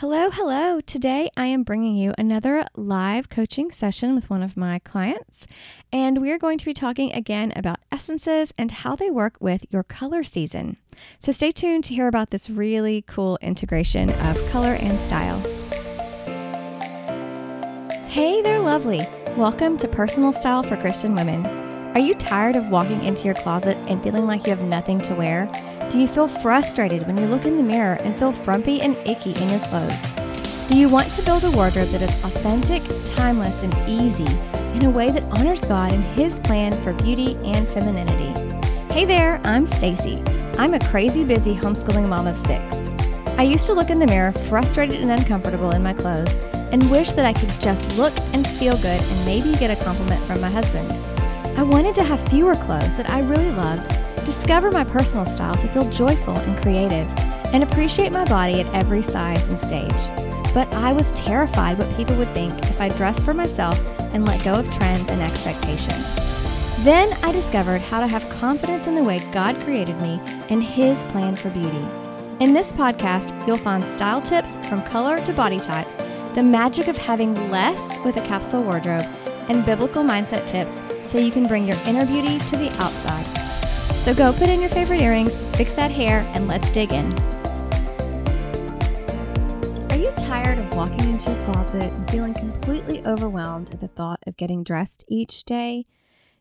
Hello, hello. Today I am bringing you another live coaching session with one of my clients. And we are going to be talking again about essences and how they work with your color season. So stay tuned to hear about this really cool integration of color and style. Hey there, lovely. Welcome to Personal Style for Christian Women. Are you tired of walking into your closet and feeling like you have nothing to wear? Do you feel frustrated when you look in the mirror and feel frumpy and icky in your clothes? Do you want to build a wardrobe that is authentic, timeless, and easy in a way that honors God and His plan for beauty and femininity? Hey there, I'm Stacey. I'm a crazy busy homeschooling mom of six. I used to look in the mirror frustrated and uncomfortable in my clothes and wish that I could just look and feel good and maybe get a compliment from my husband. I wanted to have fewer clothes that I really loved discover my personal style to feel joyful and creative, and appreciate my body at every size and stage. But I was terrified what people would think if I dressed for myself and let go of trends and expectations. Then I discovered how to have confidence in the way God created me and His plan for beauty. In this podcast, you'll find style tips from color to body type, the magic of having less with a capsule wardrobe, and biblical mindset tips so you can bring your inner beauty to the outside. So go put in your favorite earrings, fix that hair, and let's dig in. Are you tired of walking into your closet and feeling completely overwhelmed at the thought of getting dressed each day?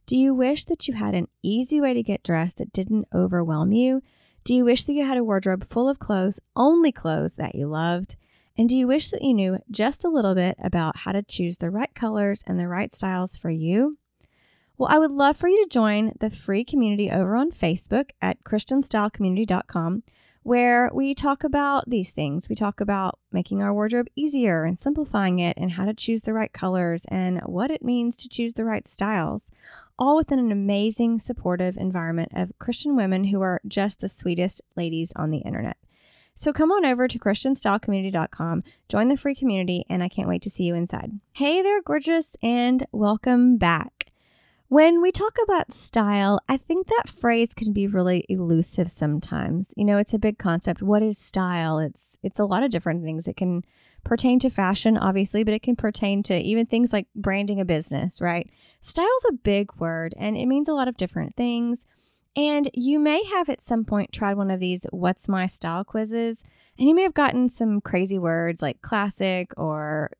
Do you wish that you had an easy way to get dressed that didn't overwhelm you? Do you wish that you had a wardrobe full of clothes, only clothes that you loved? And do you wish that you knew just a little bit about how to choose the right colors and the right styles for you? Well, I would love for you to join the free community over on Facebook at ChristianStyleCommunity.com, where we talk about these things. We talk about making our wardrobe easier and simplifying it, and how to choose the right colors and what it means to choose the right styles, all within an amazing, supportive environment of Christian women who are just the sweetest ladies on the internet. So come on over to ChristianStyleCommunity.com, join the free community, and I can't wait to see you inside. Hey there, gorgeous, and welcome back. When we talk about style, I think that phrase can be really elusive sometimes. You know, it's a big concept. What is style? It's it's a lot of different things. It can pertain to fashion, obviously, but it can pertain to even things like branding a business, right? Style's a big word and it means a lot of different things. And you may have at some point tried one of these what's my style quizzes and you may have gotten some crazy words like classic or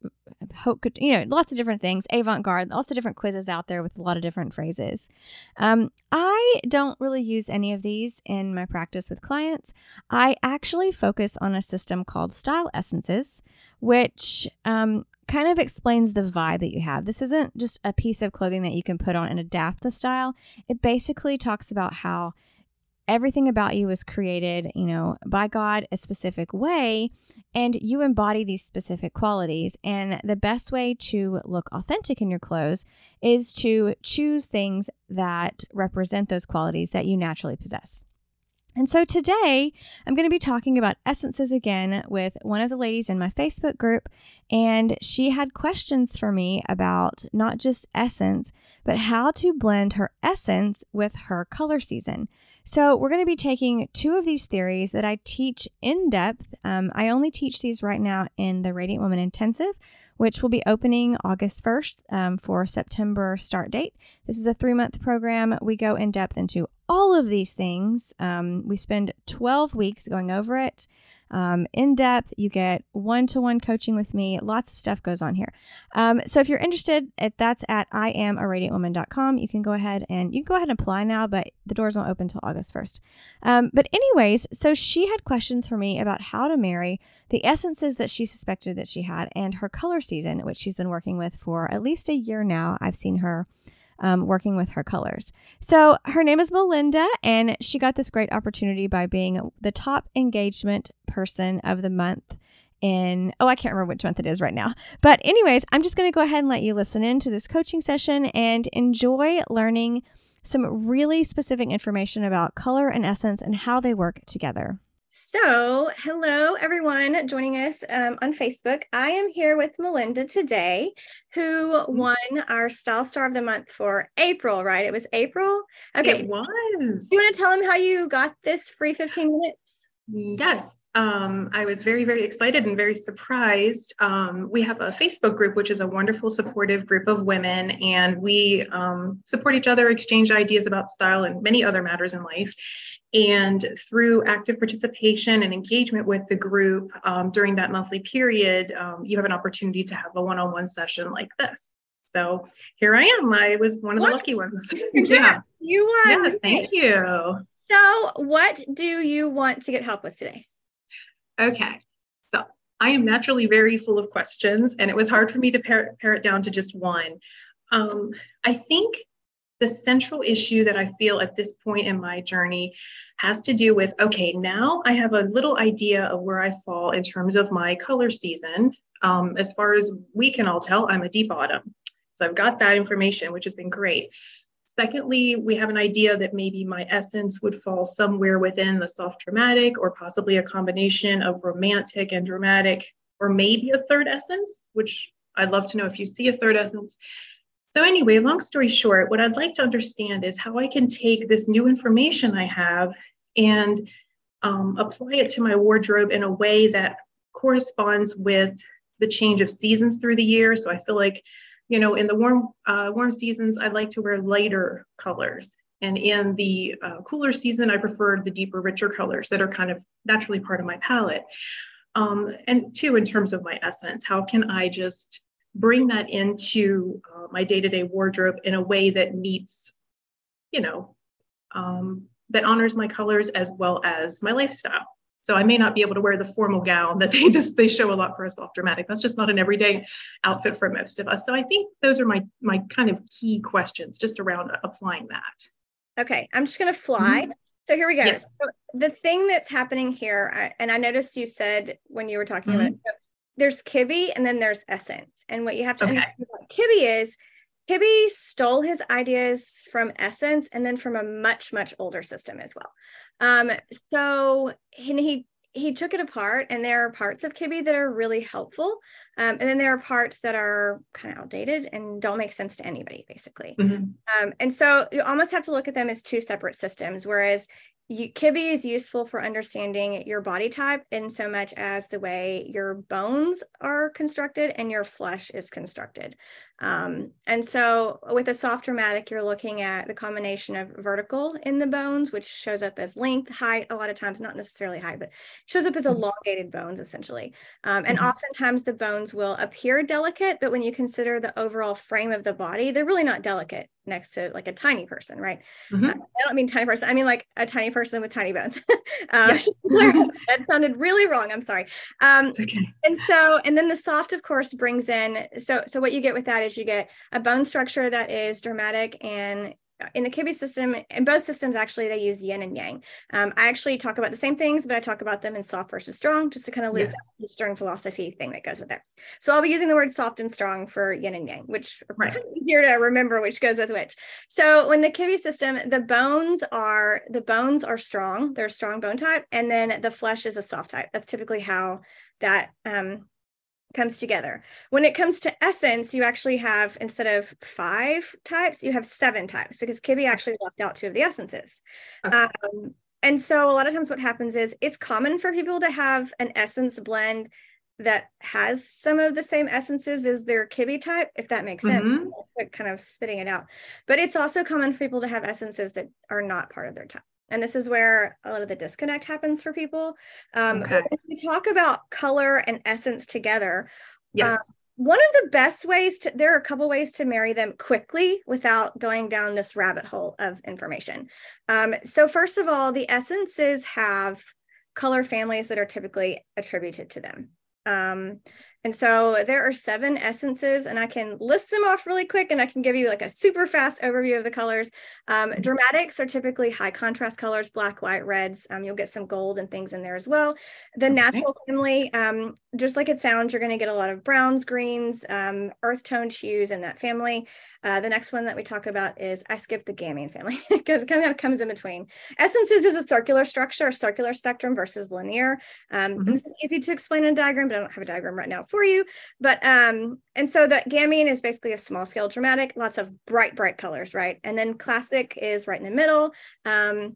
you know, lots of different things, avant garde, lots of different quizzes out there with a lot of different phrases. Um, I don't really use any of these in my practice with clients. I actually focus on a system called Style Essences, which um, kind of explains the vibe that you have. This isn't just a piece of clothing that you can put on and adapt the style. It basically talks about how everything about you is created, you know, by God a specific way, and you embody these specific qualities. And the best way to look authentic in your clothes is to choose things that represent those qualities that you naturally possess. And so today I'm going to be talking about essences again with one of the ladies in my Facebook group. And she had questions for me about not just essence, but how to blend her essence with her color season. So we're going to be taking two of these theories that I teach in depth. Um, I only teach these right now in the Radiant Woman Intensive which will be opening August 1st um, for September start date. This is a three month program. We go in depth into all of these things. Um, we spend 12 weeks going over it um, in depth. You get one to one coaching with me. Lots of stuff goes on here. Um, so if you're interested, if that's at iamaradiantwoman.com. You can go ahead and you can go ahead and apply now, but the doors won't open until August 1st. Um, but anyways, so she had questions for me about how to marry the essences that she suspected that she had and her color season, which she's been working with for at least a year now. I've seen her um, working with her colors. So her name is Melinda, and she got this great opportunity by being the top engagement person of the month in oh i can't remember which month it is right now but anyways i'm just going to go ahead and let you listen in to this coaching session and enjoy learning some really specific information about color and essence and how they work together so, hello everyone joining us um, on Facebook. I am here with Melinda today, who mm-hmm. won our Style Star of the Month for April, right? It was April. Okay. It was. Do you want to tell them how you got this free 15 minutes? Yes. um, I was very, very excited and very surprised. Um, we have a Facebook group, which is a wonderful, supportive group of women, and we um, support each other, exchange ideas about style and many other matters in life. And through active participation and engagement with the group um, during that monthly period, um, you have an opportunity to have a one on one session like this. So here I am. I was one of what? the lucky ones. yeah. You won. Yeah, thank you. So, what do you want to get help with today? Okay. So, I am naturally very full of questions, and it was hard for me to pare, pare it down to just one. Um, I think the central issue that I feel at this point in my journey has to do with okay, now I have a little idea of where I fall in terms of my color season. Um, as far as we can all tell, I'm a deep autumn. So I've got that information, which has been great. Secondly, we have an idea that maybe my essence would fall somewhere within the soft dramatic or possibly a combination of romantic and dramatic, or maybe a third essence, which I'd love to know if you see a third essence. So, anyway, long story short, what I'd like to understand is how I can take this new information I have and um, apply it to my wardrobe in a way that corresponds with the change of seasons through the year. So, I feel like, you know, in the warm uh, warm seasons, I like to wear lighter colors. And in the uh, cooler season, I prefer the deeper, richer colors that are kind of naturally part of my palette. Um, and two, in terms of my essence, how can I just bring that into uh, my day-to-day wardrobe in a way that meets you know um, that honors my colors as well as my lifestyle so i may not be able to wear the formal gown that they just they show a lot for us off dramatic that's just not an everyday outfit for most of us so i think those are my my kind of key questions just around applying that okay i'm just going to fly mm-hmm. So here we go. Yes. So the thing that's happening here, and I noticed you said when you were talking mm-hmm. about it, there's Kibbe and then there's Essence. And what you have to okay. understand about Kibbe is Kibbe stole his ideas from Essence and then from a much, much older system as well. Um, so and he he took it apart and there are parts of Kibbe that are really helpful. Um, and then there are parts that are kind of outdated and don't make sense to anybody, basically. Mm-hmm. Um, and so you almost have to look at them as two separate systems. Whereas you, is useful for understanding your body type in so much as the way your bones are constructed and your flesh is constructed. Um, and so with a soft dramatic, you're looking at the combination of vertical in the bones, which shows up as length, height, a lot of times, not necessarily height, but shows up as mm-hmm. elongated bones essentially. Um, and mm-hmm. oftentimes the bones will appear delicate, but when you consider the overall frame of the body, they're really not delicate next to like a tiny person, right? Mm-hmm. Uh, I don't mean tiny person. I mean like a tiny person with tiny bones. um, yes. that sounded really wrong. I'm sorry. Um, okay. And so, and then the soft, of course, brings in. So, so what you get with that is you get a bone structure that is dramatic and in the Kibbe system, in both systems, actually, they use yin and yang. Um, I actually talk about the same things, but I talk about them in soft versus strong, just to kind of lose yes. that Eastern philosophy thing that goes with it. So I'll be using the word soft and strong for yin and yang, which right. are easier to remember which goes with which. So when the Kibbe system, the bones are the bones are strong; they're a strong bone type, and then the flesh is a soft type. That's typically how that um, comes together. When it comes to essence, you actually have instead of five types, you have seven types because Kibbe actually left out two of the essences. Okay. Um, and so a lot of times what happens is it's common for people to have an essence blend that has some of the same essences as their kibbe type, if that makes sense, mm-hmm. kind of spitting it out. But it's also common for people to have essences that are not part of their type. And this is where a lot of the disconnect happens for people. Um, okay. we talk about color and essence together. Yes. Uh, one of the best ways to, there are a couple ways to marry them quickly without going down this rabbit hole of information. Um, so, first of all, the essences have color families that are typically attributed to them. Um, and so there are seven essences, and I can list them off really quick and I can give you like a super fast overview of the colors. Um, mm-hmm. dramatics are typically high contrast colors, black, white, reds. Um, you'll get some gold and things in there as well. The okay. natural family, um, just like it sounds, you're going to get a lot of browns, greens, um, earth toned hues in that family. Uh, the next one that we talk about is I skipped the gamine family because it kind of comes in between. Essences is a circular structure, a circular spectrum versus linear. Um, mm-hmm. This is easy to explain in a diagram, but I don't have a diagram right now for you. But um, and so the gamine is basically a small scale dramatic, lots of bright, bright colors, right? And then classic is right in the middle. Um,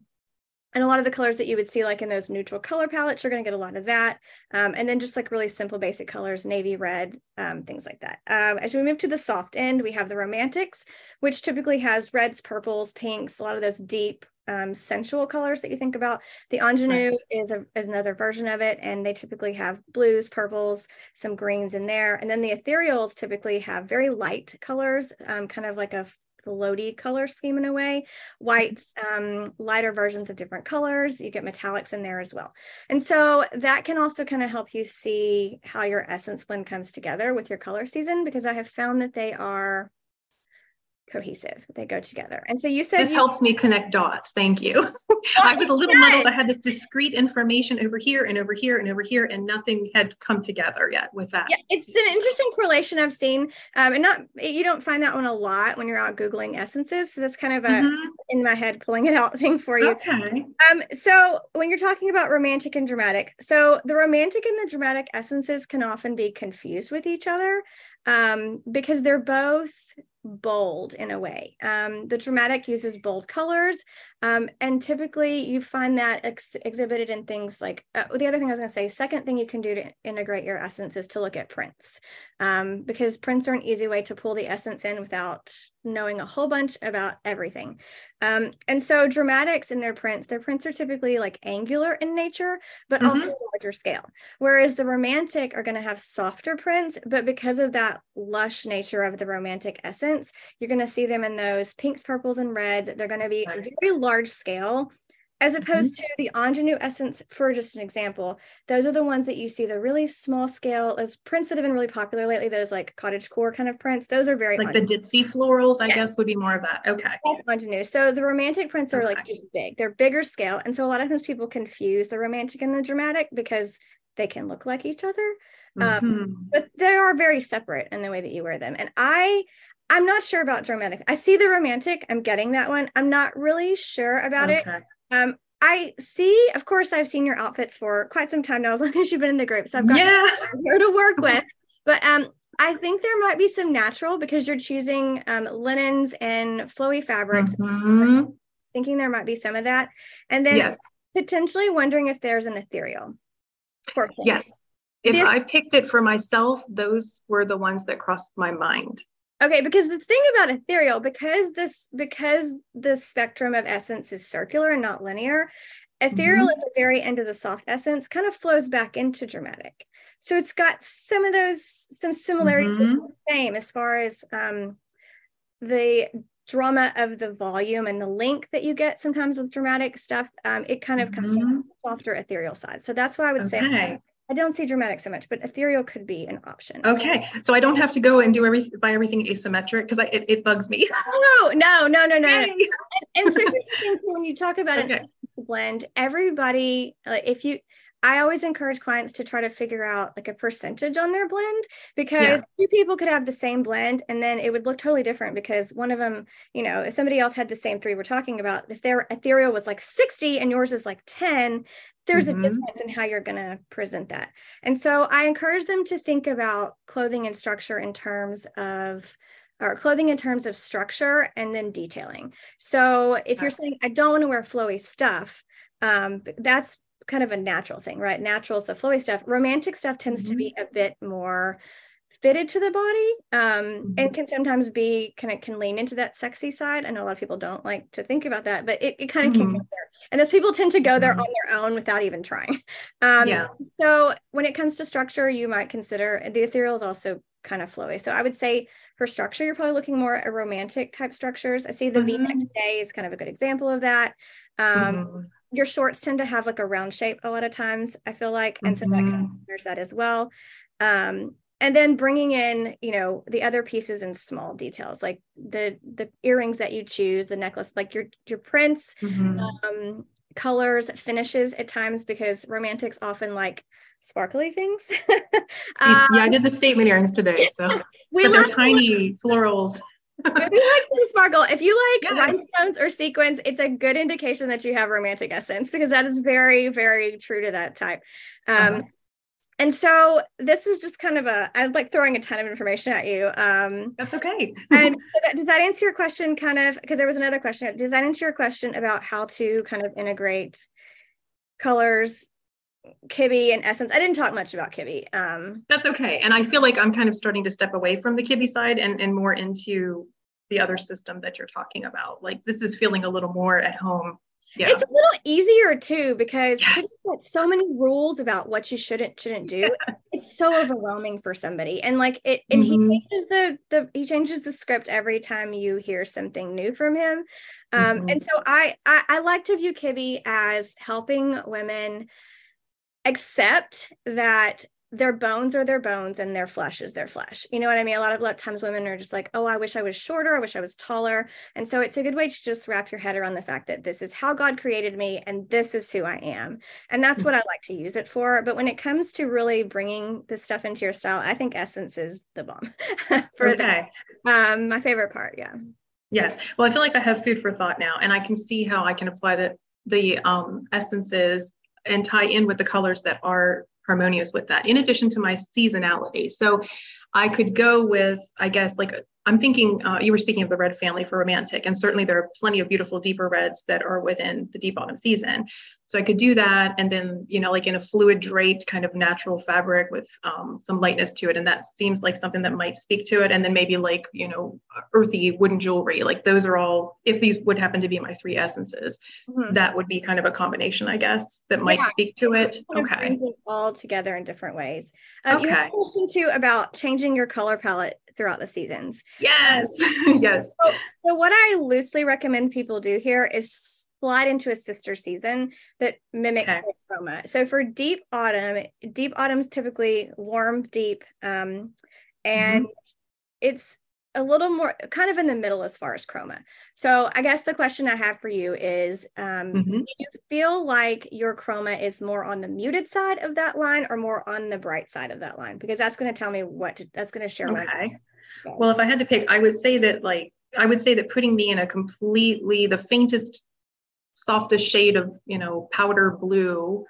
and a lot of the colors that you would see like in those neutral color palettes you're going to get a lot of that um, and then just like really simple basic colors navy red um, things like that um, as we move to the soft end we have the romantics which typically has reds purples pinks a lot of those deep um, sensual colors that you think about the ingenue right. is, a, is another version of it and they typically have blues purples some greens in there and then the ethereals typically have very light colors um, kind of like a floaty color scheme in a way. Whites, um, lighter versions of different colors. You get metallics in there as well. And so that can also kind of help you see how your essence blend comes together with your color season because I have found that they are cohesive. They go together. And so you said this you- helps me connect dots. Thank you. I was a little muddled. I had this discrete information over here and over here and over here, and nothing had come together yet with that. Yeah, it's an interesting correlation I've seen, um, and not you don't find that one a lot when you're out googling essences. So that's kind of a mm-hmm. in my head pulling it out thing for you. Okay. Um, so when you're talking about romantic and dramatic, so the romantic and the dramatic essences can often be confused with each other um, because they're both bold in a way. Um, the dramatic uses bold colors, um, and typically you find that ex- exhibited in things like uh, the other thing I was going to say, second thing you can do to integrate your essence is to look at prints um, because prints are an easy way to pull the essence in without knowing a whole bunch about everything. Um, and so dramatics in their prints, their prints are typically like angular in nature, but mm-hmm. also larger scale. Whereas the romantic are going to have softer prints, but because of that lush nature of the romantic essence, you're going to see them in those pinks, purples, and reds. They're going to be very large scale as mm-hmm. opposed mm-hmm. to the ingenue essence for just an example those are the ones that you see the really small scale those prints that have been really popular lately those like cottage core kind of prints those are very like ingenue. the ditzy florals i yeah. guess would be more of that okay that's ingenue so the romantic prints are okay. like just big they're bigger scale and so a lot of times people confuse the romantic and the dramatic because they can look like each other um, mm-hmm. um, but they are very separate in the way that you wear them and i I'm not sure about dramatic. I see the romantic. I'm getting that one. I'm not really sure about okay. it. Um, I see, of course, I've seen your outfits for quite some time now, as long as you've been in the group. So I've got yeah. here to work with. But um, I think there might be some natural because you're choosing um, linens and flowy fabrics. Mm-hmm. Thinking there might be some of that. And then yes. potentially wondering if there's an ethereal. Portion. Yes. If I picked it for myself, those were the ones that crossed my mind. Okay, because the thing about ethereal, because this because the spectrum of essence is circular and not linear, ethereal mm-hmm. at the very end of the soft essence kind of flows back into dramatic. So it's got some of those some similarities mm-hmm. same as far as um, the drama of the volume and the link that you get sometimes with dramatic stuff. Um, it kind of mm-hmm. comes from mm-hmm. the softer ethereal side. So that's why I would okay. say I don't see dramatic so much, but ethereal could be an option. Okay, so I don't have to go and do everything buy everything asymmetric because it, it bugs me. No, no, no, no, no. And, and so when you talk about okay. a blend, everybody, like if you, I always encourage clients to try to figure out like a percentage on their blend because yeah. two people could have the same blend and then it would look totally different because one of them, you know, if somebody else had the same three we're talking about, if their ethereal was like 60 and yours is like 10, there's mm-hmm. a difference in how you're going to present that. And so I encourage them to think about clothing and structure in terms of or clothing in terms of structure and then detailing. So if you're saying I don't want to wear flowy stuff, um, that's kind of a natural thing, right? Natural is the flowy stuff. Romantic stuff tends mm-hmm. to be mm-hmm. a bit more fitted to the body um, mm-hmm. and can sometimes be kind of can lean into that sexy side. I know a lot of people don't like to think about that, but it, it kind of mm-hmm. can there. And those people tend to go there mm-hmm. on their own without even trying. Um, yeah. So when it comes to structure, you might consider the ethereal is also kind of flowy. So I would say for structure, you're probably looking more at romantic type structures. I see the mm-hmm. V-neck today is kind of a good example of that. Um, mm-hmm. Your shorts tend to have like a round shape a lot of times, I feel like. And so that mm-hmm. there's that as well. Um, and then bringing in you know the other pieces and small details like the the earrings that you choose the necklace like your your prints mm-hmm. um, colors finishes at times because romantics often like sparkly things um, yeah i did the statement earrings today so we but they're tiny florals if you like sparkle, if you like yes. rhinestones or sequins, it's a good indication that you have romantic essence because that is very, very true to that type. Um, uh-huh and so this is just kind of a I'm like throwing a ton of information at you. Um, That's okay. and that, does that answer your question? Kind of because there was another question. Does that answer your question about how to kind of integrate colors, Kibbe and Essence? I didn't talk much about Kibbe. Um, That's okay. And I feel like I'm kind of starting to step away from the Kibbe side and and more into the other system that you're talking about. Like this is feeling a little more at home yeah. It's a little easier too because yes. so many rules about what you shouldn't shouldn't do. Yes. It's so overwhelming for somebody. And like it and mm-hmm. he changes the the he changes the script every time you hear something new from him. Um mm-hmm. and so I, I I like to view Kibbe as helping women accept that their bones are their bones and their flesh is their flesh. You know what I mean? A lot of, a lot of times women are just like, oh, I wish I was shorter. I wish I was taller. And so it's a good way to just wrap your head around the fact that this is how God created me and this is who I am. And that's what I like to use it for. But when it comes to really bringing this stuff into your style, I think essence is the bomb for okay. that. Um, my favorite part. Yeah. Yes. Well, I feel like I have food for thought now and I can see how I can apply the, the um, essences and tie in with the colors that are harmonious with that in addition to my seasonality. So i could go with i guess like I'm thinking uh, you were speaking of the red family for romantic, and certainly there are plenty of beautiful deeper reds that are within the deep autumn season. So I could do that, and then you know, like in a fluid draped kind of natural fabric with um, some lightness to it, and that seems like something that might speak to it. And then maybe like you know, earthy wooden jewelry. Like those are all, if these would happen to be my three essences, mm-hmm. that would be kind of a combination, I guess, that might yeah. speak to it. Okay, all together in different ways. Um, okay. You mentioned too about changing your color palette throughout the seasons. Yes. yes. So, so, what I loosely recommend people do here is slide into a sister season that mimics okay. the chroma. So for deep autumn, deep autumn's typically warm, deep, um, and mm-hmm. it's a little more kind of in the middle as far as chroma. So I guess the question I have for you is um, mm-hmm. do you feel like your chroma is more on the muted side of that line or more on the bright side of that line? Because that's going to tell me what to, that's going to share. Okay. Well, if I had to pick, I would say that like I would say that putting me in a completely the faintest, softest shade of you know powder blue,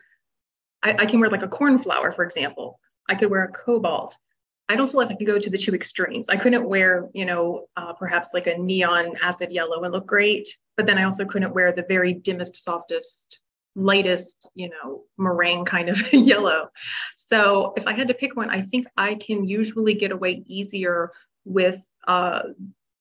I, I can wear like a cornflower, for example. I could wear a cobalt. I don't feel like I could go to the two extremes. I couldn't wear, you know, uh, perhaps like a neon acid yellow and look great, but then I also couldn't wear the very dimmest, softest, lightest, you know, meringue kind of yellow. So if I had to pick one, I think I can usually get away easier with uh,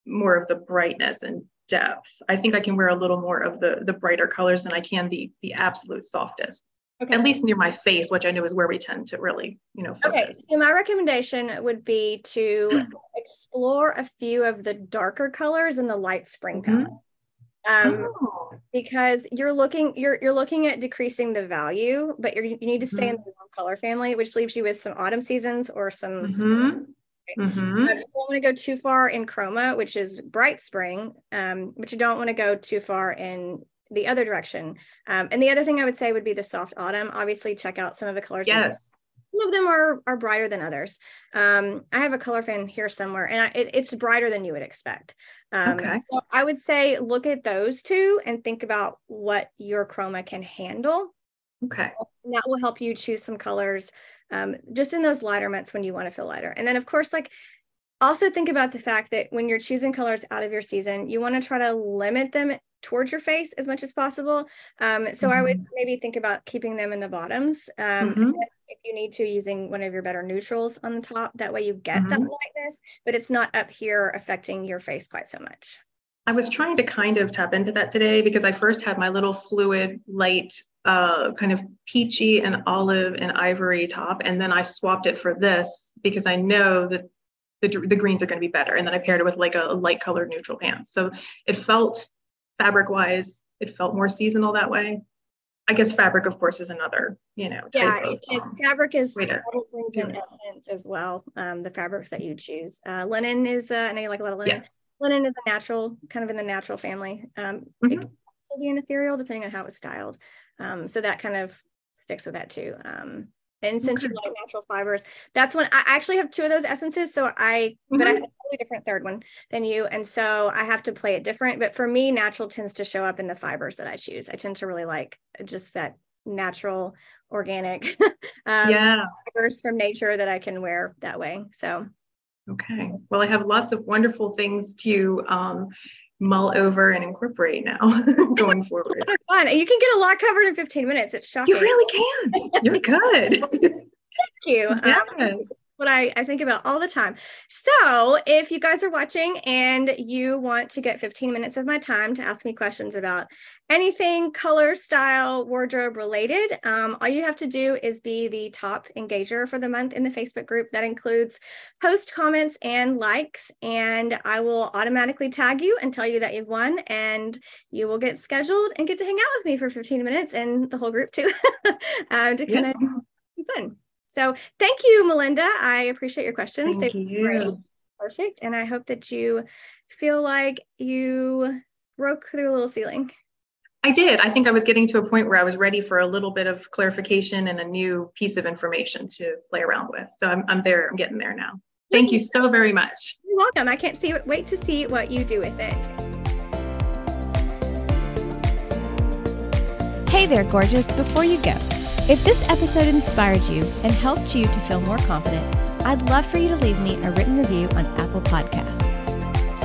more of the brightness and depth. I think I can wear a little more of the the brighter colors than I can the the absolute softest. Okay. At least near my face, which I know is where we tend to really, you know. Focus. Okay, so my recommendation would be to explore a few of the darker colors in the light spring mm-hmm. palette. Um, oh. because you're looking you're you're looking at decreasing the value, but you you need to stay mm-hmm. in the warm color family, which leaves you with some autumn seasons or some. Mm-hmm. Mm-hmm. Um, you don't want to go too far in chroma, which is bright spring, um, but you don't want to go too far in the other direction. Um, and the other thing I would say would be the soft autumn. Obviously, check out some of the colors. Yes. Some of them are are brighter than others. Um, I have a color fan here somewhere, and I, it, it's brighter than you would expect. Um, okay. So I would say look at those two and think about what your chroma can handle. Okay. And that will help you choose some colors um, just in those lighter months when you want to feel lighter. And then, of course, like also think about the fact that when you're choosing colors out of your season, you want to try to limit them towards your face as much as possible. Um, so mm-hmm. I would mm-hmm. maybe think about keeping them in the bottoms. Um, mm-hmm. If you need to, using one of your better neutrals on the top. That way you get mm-hmm. that lightness, but it's not up here affecting your face quite so much. I was trying to kind of tap into that today because I first had my little fluid, light, uh, kind of peachy and olive and ivory top, and then I swapped it for this because I know that the, the greens are going to be better. And then I paired it with like a, a light colored neutral pants. So it felt fabric wise, it felt more seasonal that way. I guess fabric, of course, is another, you know. yeah, of, um, fabric is brings in essence as well. Um, the fabrics that you choose. Uh, linen is, uh, I know you like a lot of linen. Yes. Linen is a natural, kind of in the natural family. Um, mm-hmm. It can also be an ethereal, depending on how it's styled. Um, so that kind of sticks with that too. Um, and since okay. you like natural fibers, that's when I actually have two of those essences. So I, mm-hmm. but I have a totally different third one than you. And so I have to play it different. But for me, natural tends to show up in the fibers that I choose. I tend to really like just that natural organic um, yeah fibers from nature that I can wear that way. So okay. Well, I have lots of wonderful things to um, mull over and incorporate now going forward. Fun. You can get a lot covered in 15 minutes. It's shocking. You really can. You're good. Thank you. Yes. Um, what I, I think about all the time. So, if you guys are watching and you want to get 15 minutes of my time to ask me questions about anything color, style, wardrobe related, um, all you have to do is be the top engager for the month in the Facebook group. That includes post comments and likes. And I will automatically tag you and tell you that you've won, and you will get scheduled and get to hang out with me for 15 minutes and the whole group too um, to kind of yeah. fun. So thank you, Melinda. I appreciate your questions. Thank They've you. Perfect. And I hope that you feel like you broke through a little ceiling. I did. I think I was getting to a point where I was ready for a little bit of clarification and a new piece of information to play around with. So I'm, I'm there. I'm getting there now. Thank you so very much. You're welcome. I can't see wait to see what you do with it. Hey there, gorgeous. Before you go, if this episode inspired you and helped you to feel more confident, I'd love for you to leave me a written review on Apple Podcasts.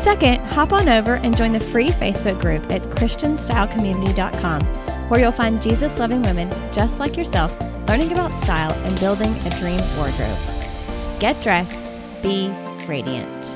Second, hop on over and join the free Facebook group at ChristianStyleCommunity.com, where you'll find Jesus loving women just like yourself learning about style and building a dream wardrobe. Get dressed, be radiant.